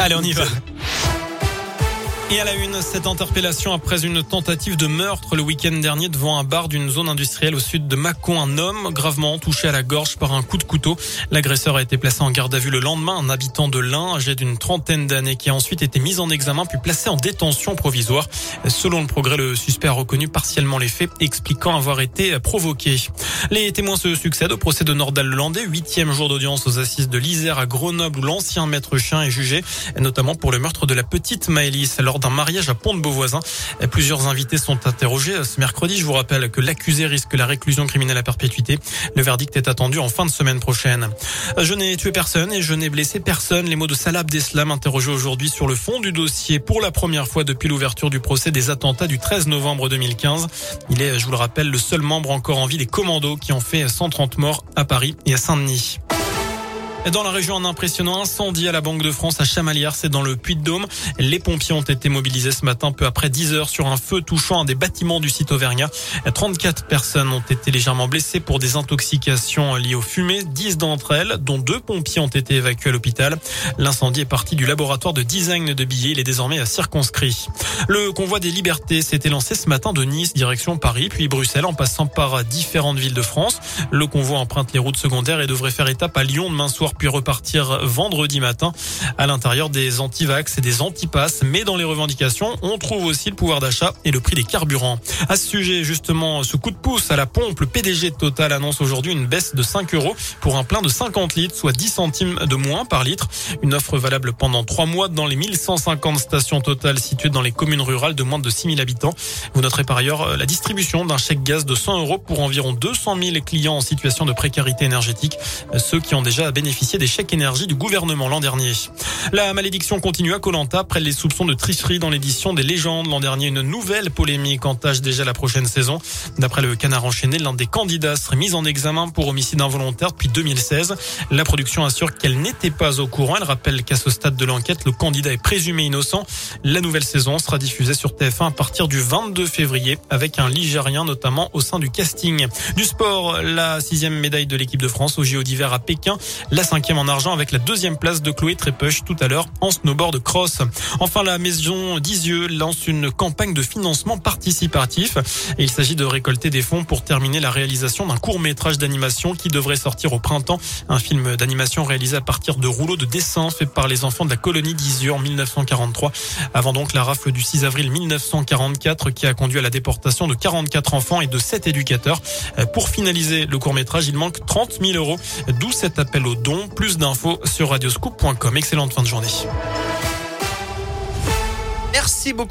Allez, on y va. Et à la une, cette interpellation après une tentative de meurtre le week-end dernier devant un bar d'une zone industrielle au sud de Mâcon. Un homme gravement touché à la gorge par un coup de couteau. L'agresseur a été placé en garde à vue le lendemain. Un habitant de l'Ain, âgé d'une trentaine d'années, qui a ensuite été mis en examen puis placé en détention provisoire. Selon le progrès, le suspect a reconnu partiellement les faits, expliquant avoir été provoqué. Les témoins se succèdent au procès de Nordal Landais, huitième jour d'audience aux assises de l'Isère à Grenoble où l'ancien maître chien est jugé, notamment pour le meurtre de la petite Maëlys lors d'un mariage à Pont-de-Beauvoisin. Plusieurs invités sont interrogés ce mercredi. Je vous rappelle que l'accusé risque la réclusion criminelle à perpétuité. Le verdict est attendu en fin de semaine prochaine. Je n'ai tué personne et je n'ai blessé personne. Les mots de Salah Abdeslam interrogé aujourd'hui sur le fond du dossier pour la première fois depuis l'ouverture du procès des attentats du 13 novembre 2015. Il est, je vous le rappelle, le seul membre encore en vie des commandos qui ont fait 130 morts à Paris et à Saint-Denis. Dans la région, un impressionnant incendie à la Banque de France à Chamalières, c'est dans le Puy-de-Dôme. Les pompiers ont été mobilisés ce matin peu après 10 heures sur un feu touchant un des bâtiments du site auvergnat. 34 personnes ont été légèrement blessées pour des intoxications liées aux fumées. 10 d'entre elles, dont deux pompiers, ont été évacués à l'hôpital. L'incendie est parti du laboratoire de design de billets. Il est désormais circonscrit. Le convoi des libertés s'était lancé ce matin de Nice, direction Paris, puis Bruxelles, en passant par différentes villes de France. Le convoi emprunte les routes secondaires et devrait faire étape à Lyon demain soir puis repartir vendredi matin à l'intérieur des antivax et des antipasses. Mais dans les revendications, on trouve aussi le pouvoir d'achat et le prix des carburants. À ce sujet, justement, ce coup de pouce à la pompe, le PDG de Total annonce aujourd'hui une baisse de 5 euros pour un plein de 50 litres, soit 10 centimes de moins par litre. Une offre valable pendant 3 mois dans les 1150 stations Total situées dans les communes rurales de moins de 6000 habitants. Vous noterez par ailleurs la distribution d'un chèque gaz de 100 euros pour environ 200 000 clients en situation de précarité énergétique, ceux qui ont déjà bénéficié des chèques énergie du gouvernement l'an dernier. La malédiction continue à Colanta après les soupçons de tricherie dans l'édition des légendes. L'an dernier, une nouvelle polémique entache déjà la prochaine saison. D'après le canard enchaîné, l'un des candidats serait mis en examen pour homicide involontaire depuis 2016. La production assure qu'elle n'était pas au courant. Elle rappelle qu'à ce stade de l'enquête, le candidat est présumé innocent. La nouvelle saison sera diffusée sur TF1 à partir du 22 février avec un Ligérien notamment au sein du casting. Du sport, la sixième médaille de l'équipe de France au JO d'hiver à Pékin. La cinquième en argent avec la deuxième place de Chloé Trépuch tout à l'heure en snowboard cross. Enfin, la maison d'Isieux lance une campagne de financement participatif. Il s'agit de récolter des fonds pour terminer la réalisation d'un court métrage d'animation qui devrait sortir au printemps. Un film d'animation réalisé à partir de rouleaux de dessin fait par les enfants de la colonie d'Isieux en 1943. Avant donc la rafle du 6 avril 1944 qui a conduit à la déportation de 44 enfants et de 7 éducateurs. Pour finaliser le court métrage, il manque 30 000 euros, d'où cet appel aux dons. Plus d'infos sur radioscoop.com. Excellente fin de journée. Merci beaucoup.